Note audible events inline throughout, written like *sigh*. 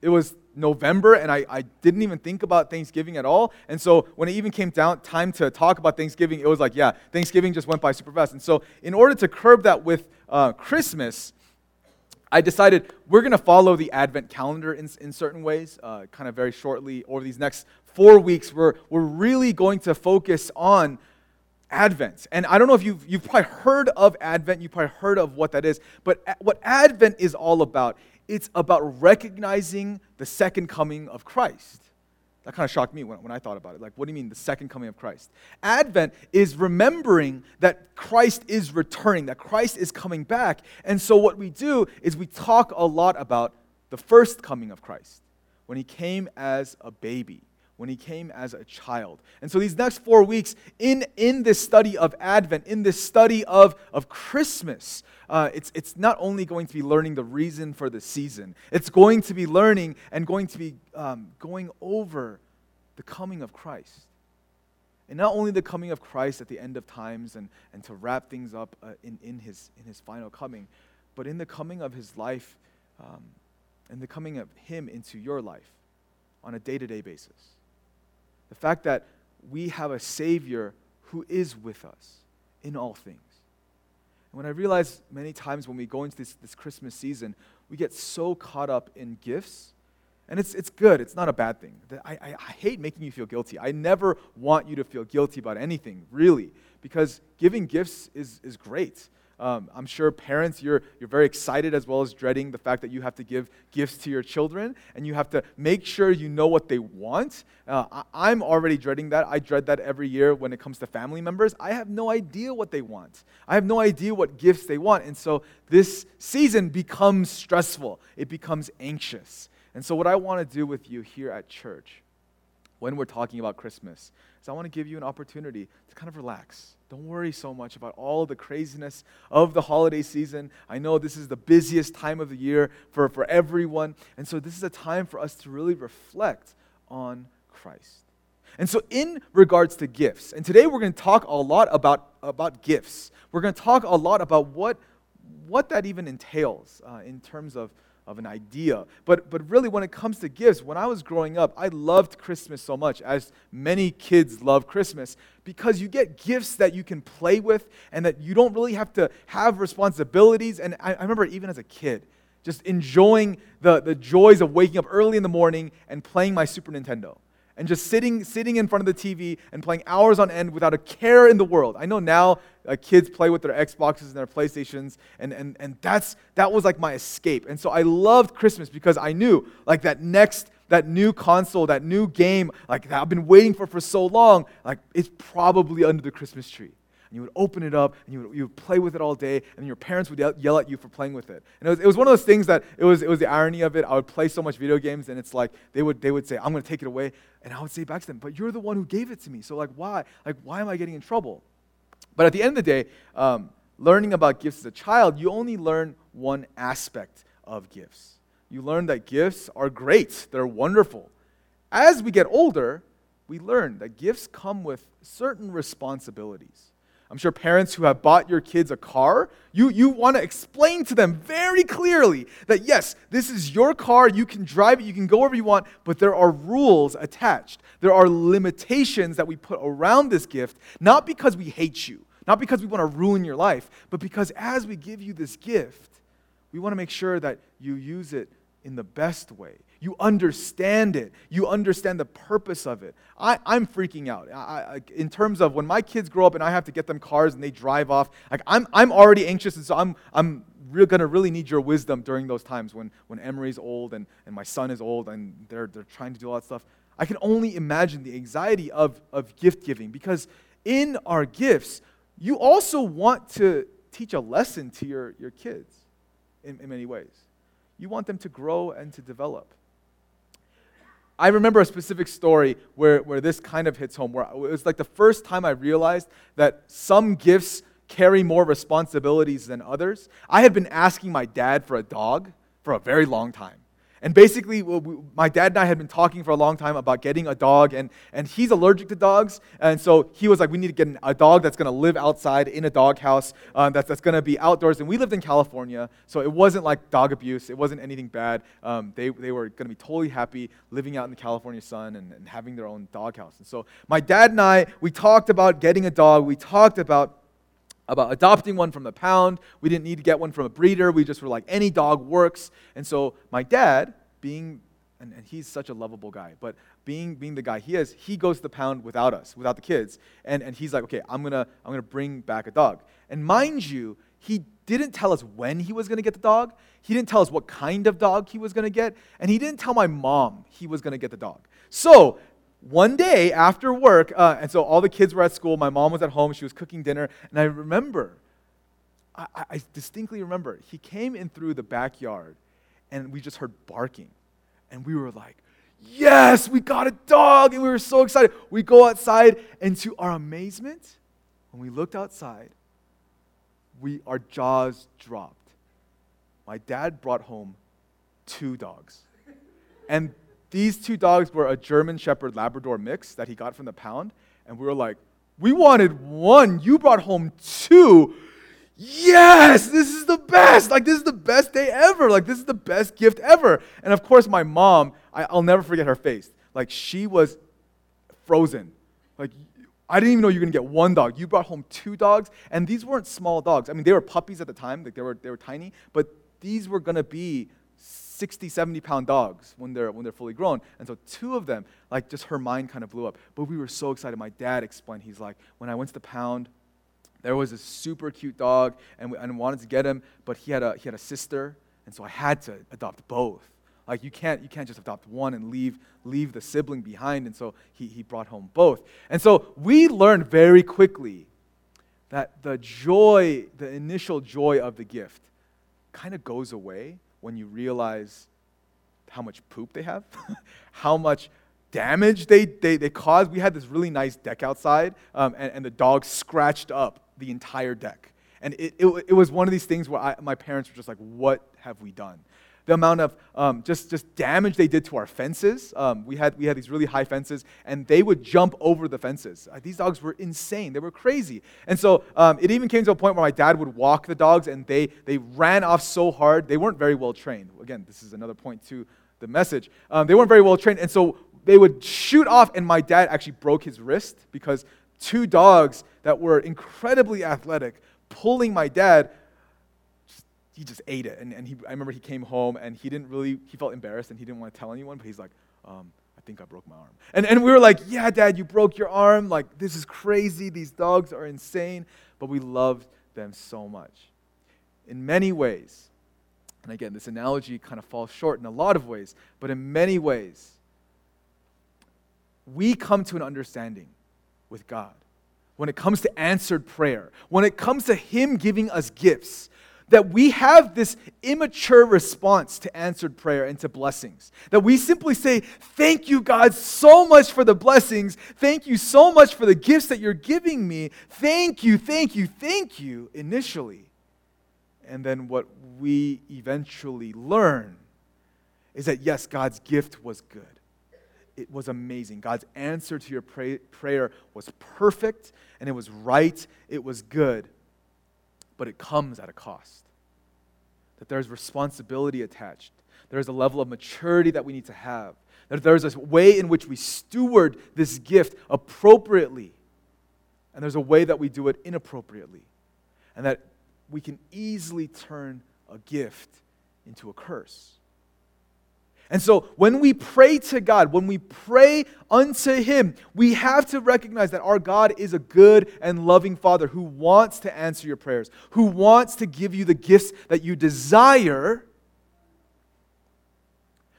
it was November and I, I didn't even think about Thanksgiving at all. And so when it even came down time to talk about Thanksgiving, it was like, yeah, Thanksgiving just went by super fast. And so in order to curb that with uh, Christmas, I decided we're going to follow the Advent calendar in, in certain ways, uh, kind of very shortly. Over these next four weeks, we're, we're really going to focus on Advent. And I don't know if you've, you've probably heard of Advent, you've probably heard of what that is, but what Advent is all about, it's about recognizing the second coming of Christ. That kind of shocked me when, when I thought about it. Like, what do you mean, the second coming of Christ? Advent is remembering that Christ is returning, that Christ is coming back. And so, what we do is we talk a lot about the first coming of Christ, when he came as a baby when he came as a child. And so these next four weeks in, in this study of Advent, in this study of, of Christmas, uh, it's, it's not only going to be learning the reason for the season, it's going to be learning and going to be um, going over the coming of Christ. And not only the coming of Christ at the end of times and, and to wrap things up uh, in, in, his, in his final coming, but in the coming of his life um, and the coming of him into your life on a day to day basis. The fact that we have a Savior who is with us in all things. And when I realize many times when we go into this, this Christmas season, we get so caught up in gifts. And it's, it's good, it's not a bad thing. I, I, I hate making you feel guilty. I never want you to feel guilty about anything, really, because giving gifts is, is great. Um, I'm sure parents, you're, you're very excited as well as dreading the fact that you have to give gifts to your children and you have to make sure you know what they want. Uh, I, am already dreading that. I dread that every year when it comes to family members. I have no idea what they want, I have no idea what gifts they want. And so this season becomes stressful, it becomes anxious. And so, what I want to do with you here at church when we're talking about Christmas is I want to give you an opportunity to kind of relax don't worry so much about all the craziness of the holiday season. I know this is the busiest time of the year for, for everyone. And so, this is a time for us to really reflect on Christ. And so, in regards to gifts, and today we're going to talk a lot about, about gifts. We're going to talk a lot about what, what that even entails uh, in terms of of an idea. But, but really, when it comes to gifts, when I was growing up, I loved Christmas so much, as many kids love Christmas, because you get gifts that you can play with and that you don't really have to have responsibilities. And I, I remember even as a kid, just enjoying the, the joys of waking up early in the morning and playing my Super Nintendo and just sitting, sitting in front of the TV and playing hours on end without a care in the world. I know now uh, kids play with their Xboxes and their PlayStations, and, and, and that's, that was like my escape. And so I loved Christmas because I knew like that next, that new console, that new game, like that I've been waiting for for so long, like it's probably under the Christmas tree and you would open it up and you would, you would play with it all day and your parents would yell, at you for playing with it. And it was, it was one of those things that it was, it was the irony of it. I would play so much video games and it's like they would, they would say i'm going to take it away and i would say back to them but you're the one who gave it to me so like why like why am i getting in trouble? But at the end of the day um, learning about gifts as a child you only learn one aspect of gifts. You learn that gifts are great. They're wonderful. As we get older we learn that gifts come with certain responsibilities I'm sure parents who have bought your kids a car, you, you want to explain to them very clearly that yes, this is your car, you can drive it, you can go wherever you want, but there are rules attached. There are limitations that we put around this gift, not because we hate you, not because we want to ruin your life, but because as we give you this gift, we want to make sure that you use it in the best way you understand it. You understand the purpose of it. I, I'm freaking out. I, I, in terms of when my kids grow up and I have to get them cars and they drive off, like I'm, I'm already anxious, and so I'm, I'm re- going to really need your wisdom during those times when, when Emery's old and, and my son is old and they're, they're trying to do all that stuff. I can only imagine the anxiety of, of gift giving because in our gifts, you also want to teach a lesson to your, your kids in, in many ways. You want them to grow and to develop. I remember a specific story where, where this kind of hits home, where it was like the first time I realized that some gifts carry more responsibilities than others. I had been asking my dad for a dog for a very long time. And basically, my dad and I had been talking for a long time about getting a dog, and, and he's allergic to dogs. And so he was like, we need to get a dog that's going to live outside in a doghouse, um, that's, that's going to be outdoors. And we lived in California, so it wasn't like dog abuse, it wasn't anything bad. Um, they, they were going to be totally happy living out in the California sun and, and having their own doghouse. And so my dad and I, we talked about getting a dog, we talked about about adopting one from the pound. We didn't need to get one from a breeder. We just were like, any dog works. And so my dad, being, and, and he's such a lovable guy, but being, being the guy he is, he goes to the pound without us, without the kids. And, and he's like, okay, I'm going to I'm gonna bring back a dog. And mind you, he didn't tell us when he was going to get the dog. He didn't tell us what kind of dog he was going to get. And he didn't tell my mom he was going to get the dog. So one day after work, uh, and so all the kids were at school, my mom was at home, she was cooking dinner, and I remember, I, I distinctly remember, he came in through the backyard, and we just heard barking. And we were like, yes, we got a dog, and we were so excited. We go outside, and to our amazement, when we looked outside, we, our jaws dropped. My dad brought home two dogs. And these two dogs were a German Shepherd Labrador mix that he got from the pound. And we were like, we wanted one. You brought home two. Yes, this is the best. Like, this is the best day ever. Like, this is the best gift ever. And of course, my mom, I, will never forget her face. Like, she was frozen. Like, I didn't even know you were gonna get one dog. You brought home two dogs, and these weren't small dogs. I mean, they were puppies at the time, like they were, they were tiny, but these were gonna be 60, 70 pound dogs when they're, when they're fully grown. And so two of them, like just her mind kind of blew up. But we were so excited. My dad explained, he's like, when I went to the pound, there was a super cute dog and, we, and wanted to get him, but he had, a, he had a sister, and so I had to adopt both. Like you can't, you can't just adopt one and leave, leave the sibling behind. And so he, he brought home both. And so we learned very quickly that the joy, the initial joy of the gift, kind of goes away when you realize how much poop they have, *laughs* how much damage they, they, they cause. We had this really nice deck outside, um, and, and the dog scratched up the entire deck. And it, it, it was one of these things where I, my parents were just like, What have we done? The amount of um, just, just damage they did to our fences. Um, we, had, we had these really high fences, and they would jump over the fences. Uh, these dogs were insane. They were crazy. And so um, it even came to a point where my dad would walk the dogs, and they, they ran off so hard. They weren't very well trained. Again, this is another point to the message. Um, they weren't very well trained, and so they would shoot off, and my dad actually broke his wrist because two dogs that were incredibly athletic pulling my dad he just ate it. And, and he, I remember he came home and he didn't really, he felt embarrassed and he didn't want to tell anyone, but he's like, um, I think I broke my arm. And, and we were like, yeah, dad, you broke your arm. Like, this is crazy. These dogs are insane. But we loved them so much. In many ways, and again, this analogy kind of falls short in a lot of ways, but in many ways, we come to an understanding with God when it comes to answered prayer, when it comes to Him giving us gifts, that we have this immature response to answered prayer and to blessings. That we simply say, Thank you, God, so much for the blessings. Thank you so much for the gifts that you're giving me. Thank you, thank you, thank you, initially. And then what we eventually learn is that, yes, God's gift was good. It was amazing. God's answer to your pray- prayer was perfect and it was right, it was good but it comes at a cost. That there's responsibility attached. There's a level of maturity that we need to have. That there's a way in which we steward this gift appropriately. And there's a way that we do it inappropriately. And that we can easily turn a gift into a curse. And so when we pray to God, when we pray unto Him, we have to recognize that our God is a good and loving Father who wants to answer your prayers, who wants to give you the gifts that you desire.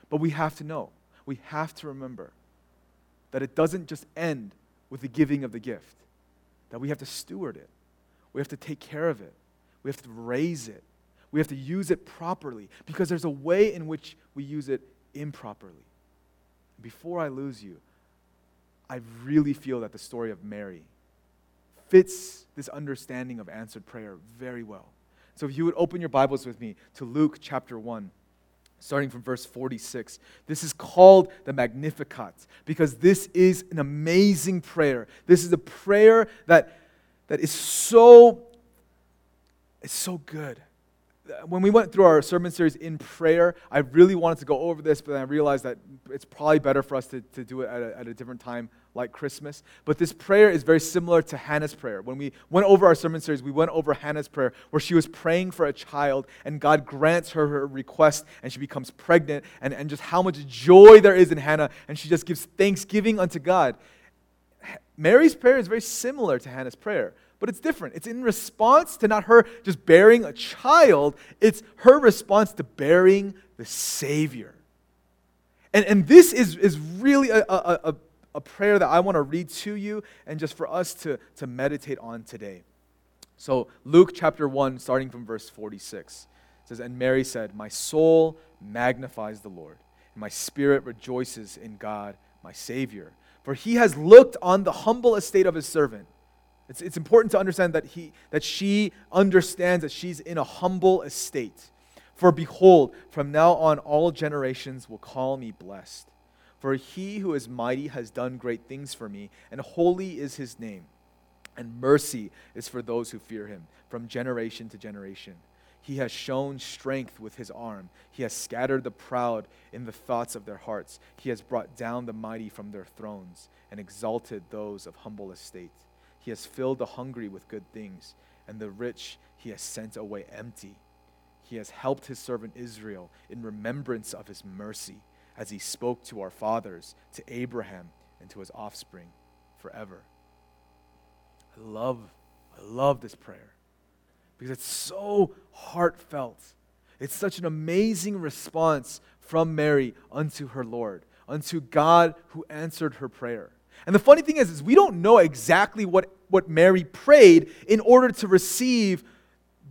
But we have to know, we have to remember that it doesn't just end with the giving of the gift, that we have to steward it, we have to take care of it, we have to raise it, we have to use it properly because there's a way in which we use it improperly. Before I lose you, I really feel that the story of Mary fits this understanding of answered prayer very well. So if you would open your Bibles with me to Luke chapter 1. starting from verse 46. This is called the Magnificat because this is an amazing prayer. This is a prayer that, that is so, it's so good when we went through our sermon series in prayer, I really wanted to go over this, but then I realized that it's probably better for us to, to do it at a, at a different time, like Christmas. But this prayer is very similar to Hannah's prayer. When we went over our sermon series, we went over Hannah's prayer, where she was praying for a child, and God grants her her request, and she becomes pregnant, and, and just how much joy there is in Hannah, and she just gives thanksgiving unto God. Mary's prayer is very similar to Hannah's prayer but it's different. It's in response to not her just bearing a child, it's her response to bearing the Savior. And, and this is, is really a, a, a, a prayer that I want to read to you and just for us to, to meditate on today. So, Luke chapter 1, starting from verse 46, says, And Mary said, My soul magnifies the Lord, and my spirit rejoices in God, my Savior. For he has looked on the humble estate of his servant. It's, it's important to understand that, he, that she understands that she's in a humble estate. For behold, from now on all generations will call me blessed. For he who is mighty has done great things for me, and holy is his name. And mercy is for those who fear him, from generation to generation. He has shown strength with his arm. He has scattered the proud in the thoughts of their hearts. He has brought down the mighty from their thrones and exalted those of humble estate. He has filled the hungry with good things, and the rich he has sent away empty. He has helped his servant Israel in remembrance of his mercy, as he spoke to our fathers, to Abraham, and to his offspring forever. I love, I love this prayer because it's so heartfelt. It's such an amazing response from Mary unto her Lord, unto God who answered her prayer. And the funny thing is, is we don't know exactly what, what Mary prayed in order to receive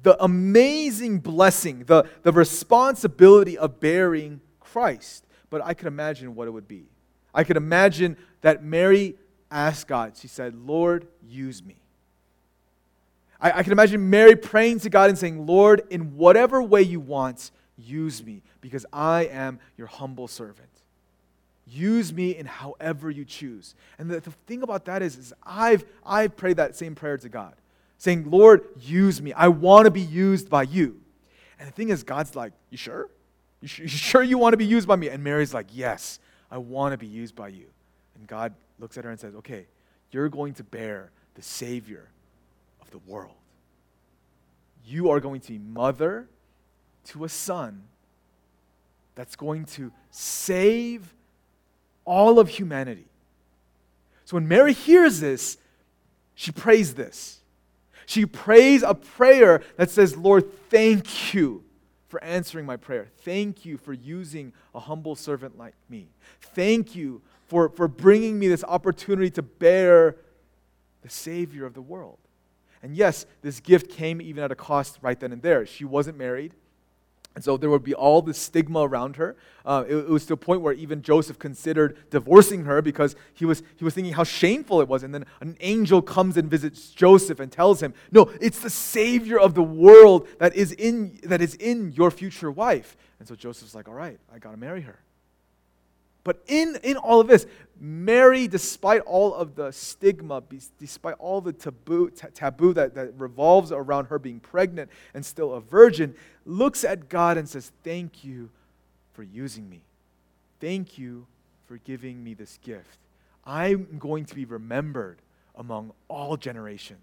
the amazing blessing, the, the responsibility of bearing Christ. But I could imagine what it would be. I could imagine that Mary asked God, she said, Lord, use me. I, I can imagine Mary praying to God and saying, Lord, in whatever way you want, use me, because I am your humble servant. Use me in however you choose. And the, the thing about that is, is I've, I've prayed that same prayer to God, saying, Lord, use me. I want to be used by you. And the thing is, God's like, You sure? You, sh- *laughs* you sure you want to be used by me? And Mary's like, Yes, I want to be used by you. And God looks at her and says, Okay, you're going to bear the Savior of the world. You are going to be mother to a son that's going to save all of humanity. So when Mary hears this, she prays this. She prays a prayer that says, Lord, thank you for answering my prayer. Thank you for using a humble servant like me. Thank you for, for bringing me this opportunity to bear the Savior of the world. And yes, this gift came even at a cost right then and there. She wasn't married. And so there would be all this stigma around her. Uh, it, it, was to a point where even Joseph considered divorcing her because he was, he was thinking how shameful it was. And then an angel comes and visits Joseph and tells him, No, it's the Savior of the world that is in, that is in your future wife. And so Joseph's like, All right, I got to marry her. But in, in all of this, Mary, despite all of the stigma, despite all the taboo, t- taboo that, that revolves around her being pregnant and still a virgin, looks at God and says, Thank you for using me. Thank you for giving me this gift. I'm going to be remembered among all generations.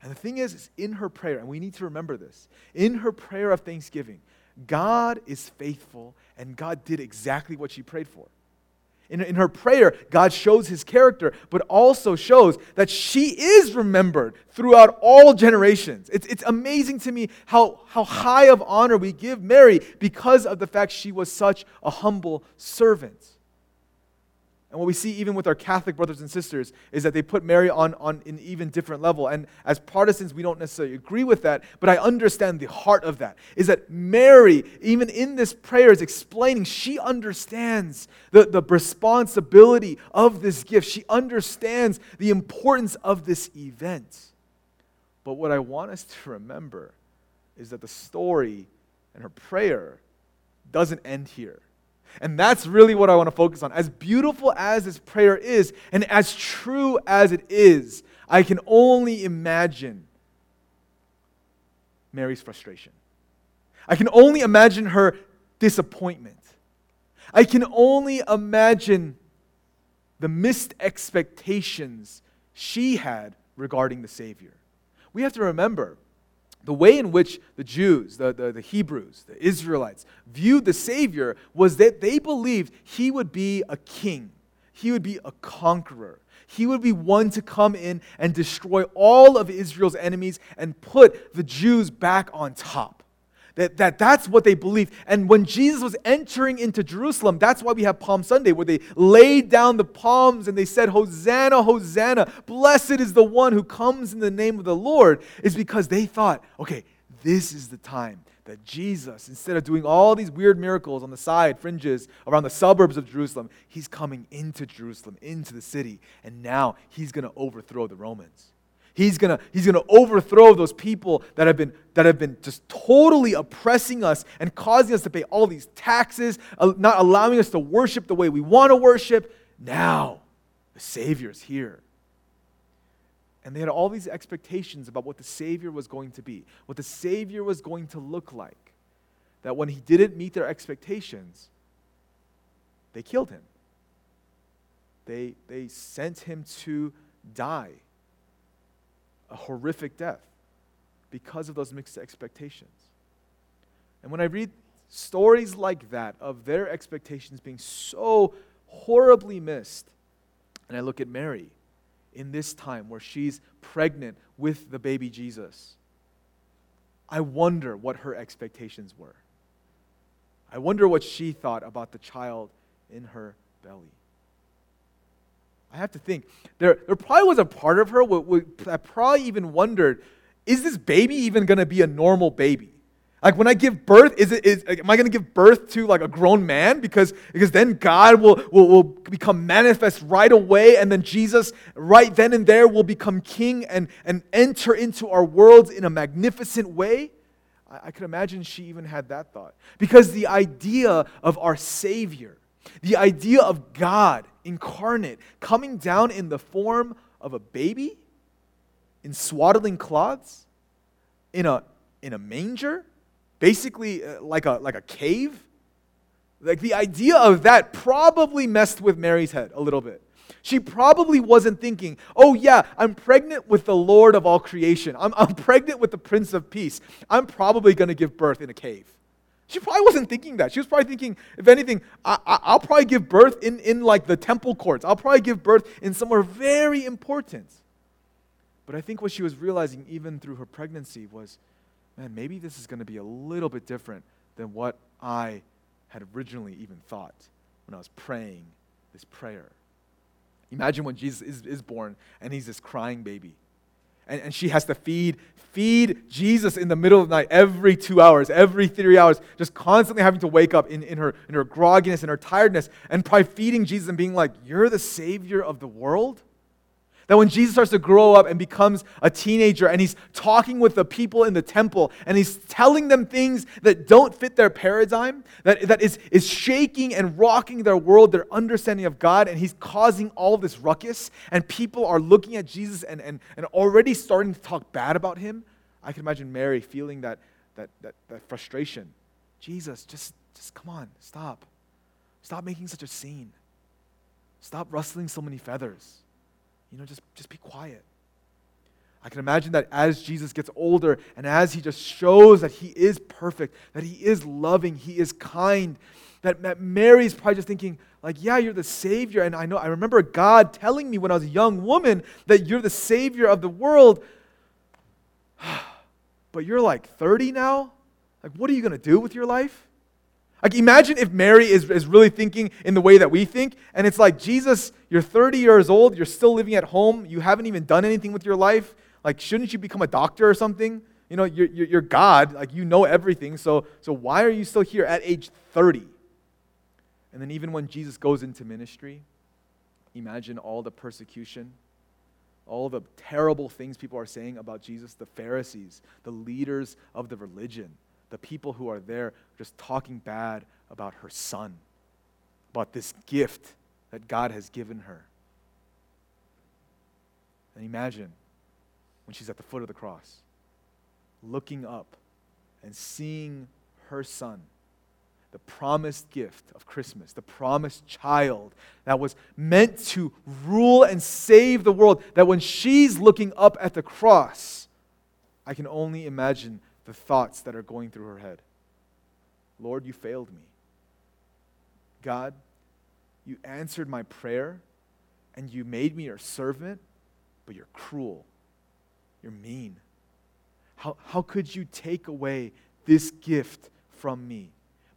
And the thing is, is in her prayer, and we need to remember this, in her prayer of thanksgiving, God is faithful, and God did exactly what she prayed for. In, in her prayer, God shows his character, but also shows that she is remembered throughout all generations. It's, it's amazing to me how, how high of honor we give Mary because of the fact she was such a humble servant. And what we see even with our Catholic brothers and sisters is that they put Mary on, on an even different level. And as Protestants, we don't necessarily agree with that, but I understand the heart of that. Is that Mary, even in this prayer, is explaining she understands the, the responsibility of this gift. She understands the importance of this event. But what I want us to remember is that the story and her prayer doesn't end here. And that's really what I want to focus on. As beautiful as this prayer is, and as true as it is, I can only imagine Mary's frustration. I can only imagine her disappointment. I can only imagine the missed expectations she had regarding the Savior. We have to remember the way in which the Jews, the, the, the, Hebrews, the Israelites viewed the Savior was that they believed he would be a king, he would be a conqueror. He would be one to come in and destroy all of Israel's enemies and put the Jews back on top. That, that that's what they believed. And when Jesus was entering into Jerusalem, that's why we have Palm Sunday, where they laid down the palms and they said, Hosanna, Hosanna, blessed is the one who comes in the name of the Lord, is because they thought, okay, this is the time that Jesus, instead of doing all these weird miracles on the side, fringes, around the suburbs of Jerusalem, he's coming into Jerusalem, into the city, and now he's going to overthrow the Romans. He's gonna, he's gonna overthrow those people that have, been, that have been just totally oppressing us and causing us to pay all these taxes, uh, not allowing us to worship the way we want to worship. Now, the Savior's here. And they had all these expectations about what the Savior was going to be, what the Savior was going to look like. That when he didn't meet their expectations, they killed him. They, they sent him to die a horrific death because of those mixed expectations. And when I read stories like that of their expectations being so horribly missed, and I look at Mary in this time where she's pregnant with the baby Jesus, I wonder what her expectations were. I wonder what she thought about the child in her belly. I have to think. There, there probably was a part of her that probably even wondered, is this baby even going to be a normal baby? Like when I give birth, is it is am I going to give birth to like a grown man? Because because then God will, will will become manifest right away, and then Jesus right then and there will become king and and enter into our worlds in a magnificent way. I, I can imagine she even had that thought because the idea of our Savior, the idea of God incarnate, coming down in the form of a baby, in swaddling cloths, in a, in a manger, basically uh, like, a, like a cave. Like the idea of that probably messed with Mary's head a little bit. She probably wasn't thinking, oh, yeah, I'm pregnant with the Lord of all creation. I'm, I'm pregnant with the Prince of Peace. I'm probably going to give birth in a cave. She probably wasn't thinking that. She was probably thinking, if anything, I, will probably give birth in, in like the temple courts. I'll probably give birth in somewhere very important. But I think what she was realizing, even through her pregnancy, was man, maybe this is going to be a little bit different than what I had originally even thought when I was praying this prayer. Imagine when Jesus is, is born and he's this crying baby and, and she has to feed feed jesus in the middle of the night every two hours every three hours just constantly having to wake up in, in, her, in her grogginess and her tiredness and probably feeding jesus and being like you're the savior of the world that when Jesus starts to grow up and becomes a teenager and he's talking with the people in the temple and he's telling them things that don't fit their paradigm, that, that is, is shaking and rocking their world, their understanding of God, and he's causing all this ruckus, and people are looking at Jesus and, and, and already starting to talk bad about him, I can imagine Mary feeling that, that, that, that frustration. Jesus, just, just come on, stop. Stop making such a scene. Stop rustling so many feathers you know, just, just be quiet. I can imagine that as Jesus gets older and as he just shows that he is perfect, that he is loving, he is kind, that, that Mary's probably just thinking, like, yeah, you're the Savior. And I know, I remember God telling me when I was a young woman that you're the Savior of the world. *sighs* but you're like 30 now? Like, what are you going to do with your life? Like, imagine if Mary is, is really thinking in the way that we think, and it's like, Jesus, you're 30 years old, you're still living at home, you haven't even done anything with your life. Like, shouldn't you become a doctor or something? You know, you're, you're, God, like, you know everything, so, so why are you still here at age 30? And then, even when Jesus goes into ministry, imagine all the persecution, all the terrible things people are saying about Jesus, the Pharisees, the leaders of the religion the people who are there just talking bad about her son, about this gift that God has given her. And imagine when she's at the foot of the cross, looking up and seeing her son, the promised gift of Christmas, the promised child that was meant to rule and save the world, that when she's looking up at the cross, I can only imagine the thoughts that are going through her head. Lord, you failed me. God, you answered my prayer and you made me your servant, but you're cruel. You're mean. How, how could you take away this gift from me?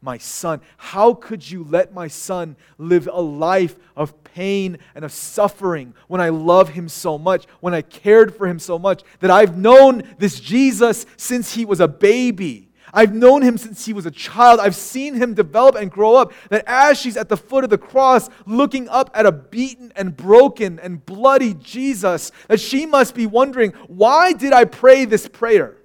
My son, how could you let my son live a life of pain and of suffering when I love him so much, when I cared for him so much, that I've known this Jesus since he was a baby? I've known him since he was a child. I've seen him develop and grow up. That as she's at the foot of the cross, looking up at a beaten and broken and bloody Jesus, that she must be wondering, why did I pray this prayer?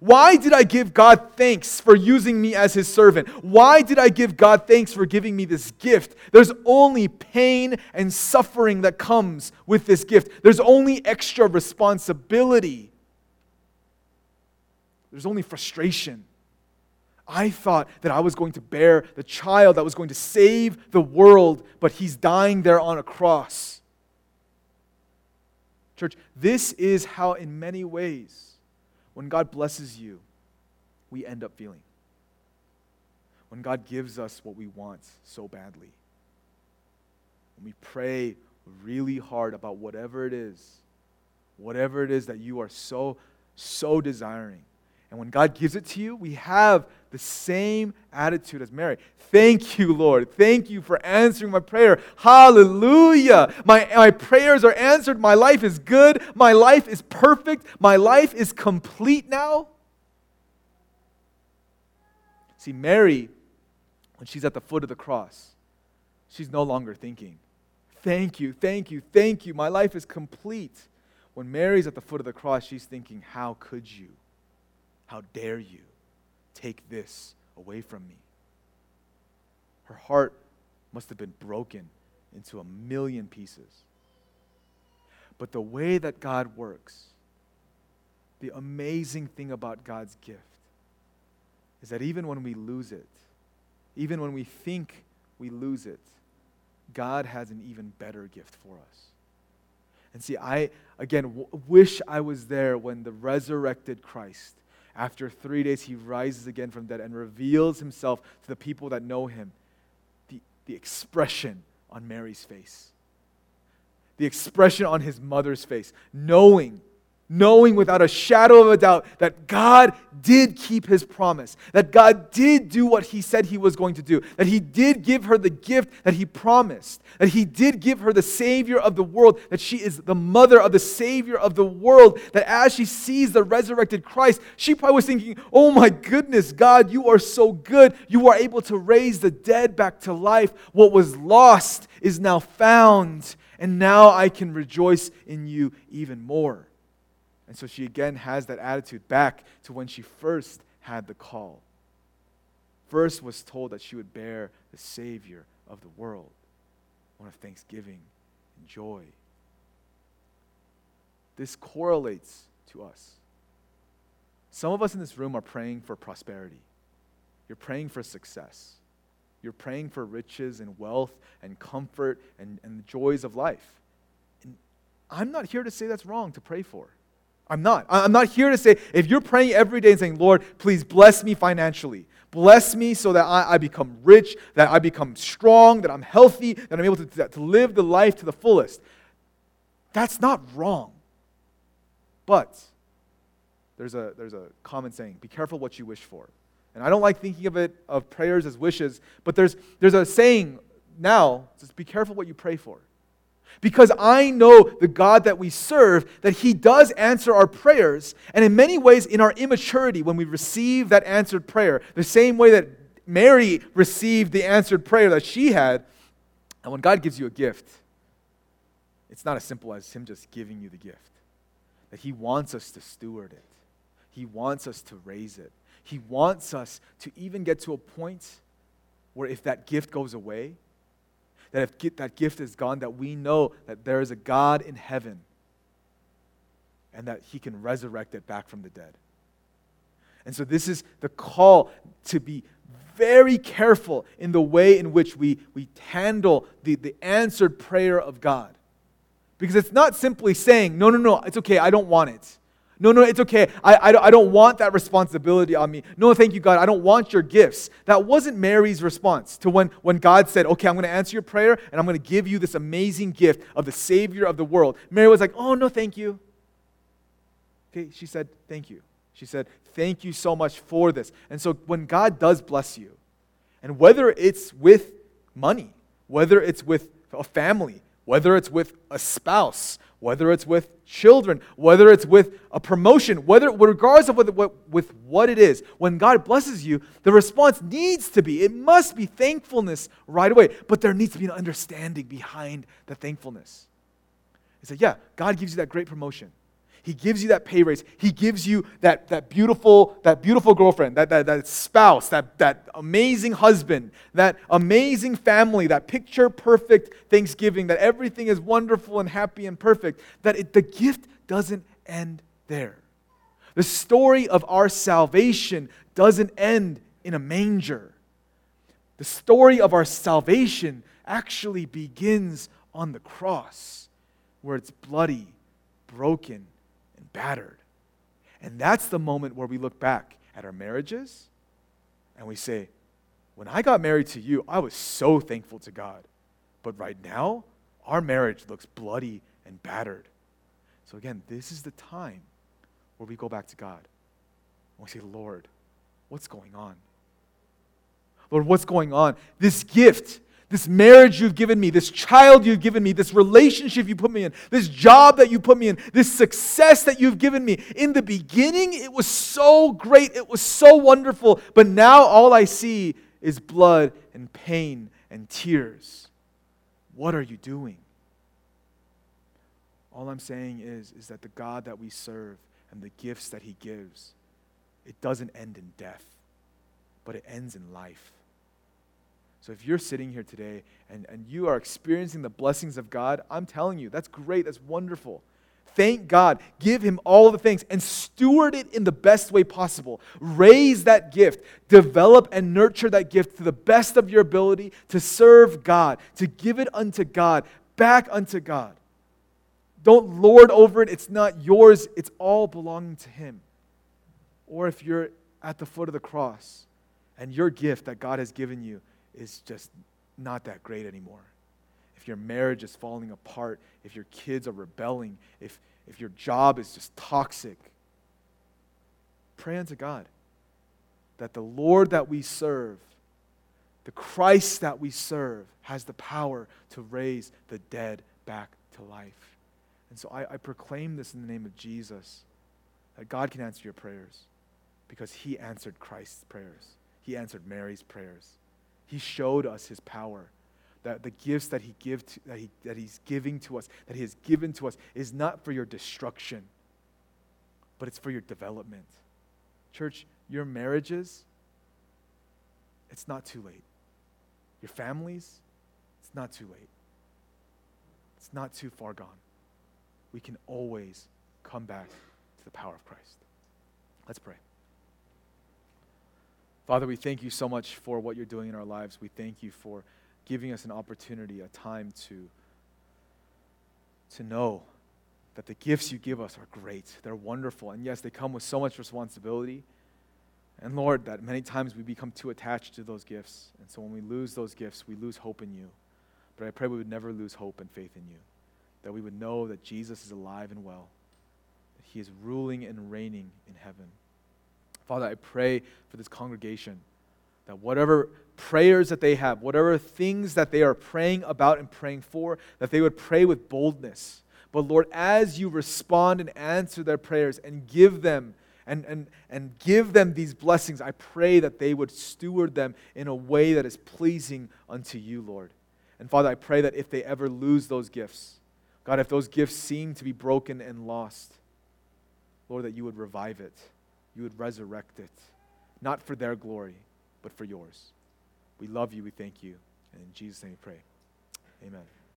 Why did I give God thanks for using me as his servant? Why did I give God thanks for giving me this gift? There's only pain and suffering that comes with this gift. There's only extra responsibility there's only frustration. I thought that I was going to bear the child that was going to save the world, but he's dying there on a cross. Church, this is how, in many ways, when God blesses you, we end up feeling. When God gives us what we want so badly. When we pray really hard about whatever it is, whatever it is that you are so, so desiring and when God gives it to you, we have the same attitude as Mary. Thank you, Lord. Thank you for answering my prayer. Hallelujah. My, my prayers are answered. My life is good. My life is perfect. My life is complete now. See, Mary, when she's at the foot of the cross, she's no longer thinking, Thank you, thank you, thank you. My life is complete. When Mary's at the foot of the cross, she's thinking, How could you? How dare you take this away from me? Her heart must have been broken into a million pieces. But the way that God works, the amazing thing about God's gift, is that even when we lose it, even when we think we lose it, God has an even better gift for us. And see, I, again, w- wish I was there when the resurrected Christ after three days, he rises again from dead and reveals himself to the people that know him. The, the expression on Mary's face, the expression on his mother's face, knowing knowing without a shadow of a doubt that God did keep his promise, that God did do what he said he was going to do, that he did give her the gift that he promised, that he did give her the Savior of the world, that she is the mother of the Savior of the world, that as she sees the resurrected Christ, she probably was thinking, Oh my goodness, God, you are so good. You are able to raise the dead back to life. What was lost is now found, and now I can rejoice in you even more. And so she again has that attitude back to when she first had the call. First was told that she would bear the Savior of the world, one of thanksgiving and joy. This correlates to us. Some of us in this room are praying for prosperity. You're praying for success. You're praying for riches and wealth and comfort and, and the joys of life. And I'm not here to say that's wrong to pray for. I'm not. I'm not here to say, if you're praying every day and saying, Lord, please bless me financially, bless me so that I, I become rich, that I become strong, that I'm healthy, that I'm able to, to live the life to the fullest, that's not wrong. But there's a, there's a common saying be careful what you wish for. And I don't like thinking of it, of prayers as wishes, but there's, there's a saying now, just be careful what you pray for. Because I know the God that we serve, that He does answer our prayers. And in many ways, in our immaturity, when we receive that answered prayer, the same way that Mary received the answered prayer that she had, and when God gives you a gift, it's not as simple as Him just giving you the gift. That He wants us to steward it, He wants us to raise it, He wants us to even get to a point where if that gift goes away, that if that gift is gone, that we know that there is a God in heaven and that he can resurrect it back from the dead. And so, this is the call to be very careful in the way in which we, we handle the, the answered prayer of God. Because it's not simply saying, no, no, no, it's okay, I don't want it. No, no, it's okay. I, I, I don't want that responsibility on me. No, thank you, God. I don't want your gifts. That wasn't Mary's response to when, when God said, okay, I'm going to answer your prayer and I'm going to give you this amazing gift of the Savior of the world. Mary was like, oh, no, thank you. Okay, she said, thank you. She said, thank you so much for this. And so when God does bless you, and whether it's with money, whether it's with a family, whether it's with a spouse, whether it's with children, whether it's with a promotion, whether regardless of what, what, with what it is, when God blesses you, the response needs to be, it must be thankfulness right away. But there needs to be an understanding behind the thankfulness. He said, Yeah, God gives you that great promotion. He gives you that pay raise. He gives you that, that beautiful, that beautiful girlfriend, that, that, that spouse, that, that amazing husband, that amazing family, that picture perfect Thanksgiving, that everything is wonderful and happy and perfect, that it, the gift doesn't end there. The story of our salvation doesn't end in a manger. The story of our salvation actually begins on the cross, where it's bloody, broken, battered. And that's the moment where we look back at our marriages and we say, when I got married to you, I was so thankful to God. But right now, our marriage looks bloody and battered. So again, this is the time where we go back to God. And we say, Lord, what's going on? Lord, what's going on? This gift this marriage you've given me, this child you've given me, this relationship you put me in, this job that you put me in, this success that you've given me. In the beginning, it was so great, it was so wonderful, but now all I see is blood and pain and tears. What are you doing? All I'm saying is, is that the God that we serve and the gifts that He gives, it doesn't end in death, but it ends in life. So if you're sitting here today and, and you are experiencing the blessings of God, I'm telling you, that's great, that's wonderful. Thank God. Give Him all the things and steward it in the best way possible. Raise that gift. Develop and nurture that gift to the best of your ability to serve God, to give it unto God, back unto God. Don't lord over it. It's not yours, it's all belonging to Him. Or if you're at the foot of the cross and your gift that God has given you is just not that great anymore. If your marriage is falling apart, if your kids are rebelling, if, if your job is just toxic, pray unto God that the Lord that we serve, the Christ that we serve, has the power to raise the dead back to life. And so I, I proclaim this in the name of Jesus that God can answer your prayers because He answered Christ's prayers, He answered Mary's prayers. He showed us his power. That the gifts that, he give to, that, he, that he's giving to us, that he has given to us, is not for your destruction, but it's for your development. Church, your marriages, it's not too late. Your families, it's not too late. It's not too far gone. We can always come back to the power of Christ. Let's pray. Father, we thank you so much for what you're doing in our lives. We thank you for giving us an opportunity, a time to, to know that the gifts you give us are great. They're wonderful. And yes, they come with so much responsibility. And Lord, that many times we become too attached to those gifts. And so when we lose those gifts, we lose hope in you. But I pray we would never lose hope and faith in you. That we would know that Jesus is alive and well, that he is ruling and reigning in heaven. Father, I pray for this congregation that whatever prayers that they have, whatever things that they are praying about and praying for, that they would pray with boldness. But Lord, as you respond and answer their prayers and give them and, and, and give them these blessings, I pray that they would steward them in a way that is pleasing unto you, Lord. And Father, I pray that if they ever lose those gifts, God, if those gifts seem to be broken and lost, Lord, that you would revive it you would resurrect it not for their glory, but for yours. We love you. We thank you. And in Jesus' name we pray. Amen.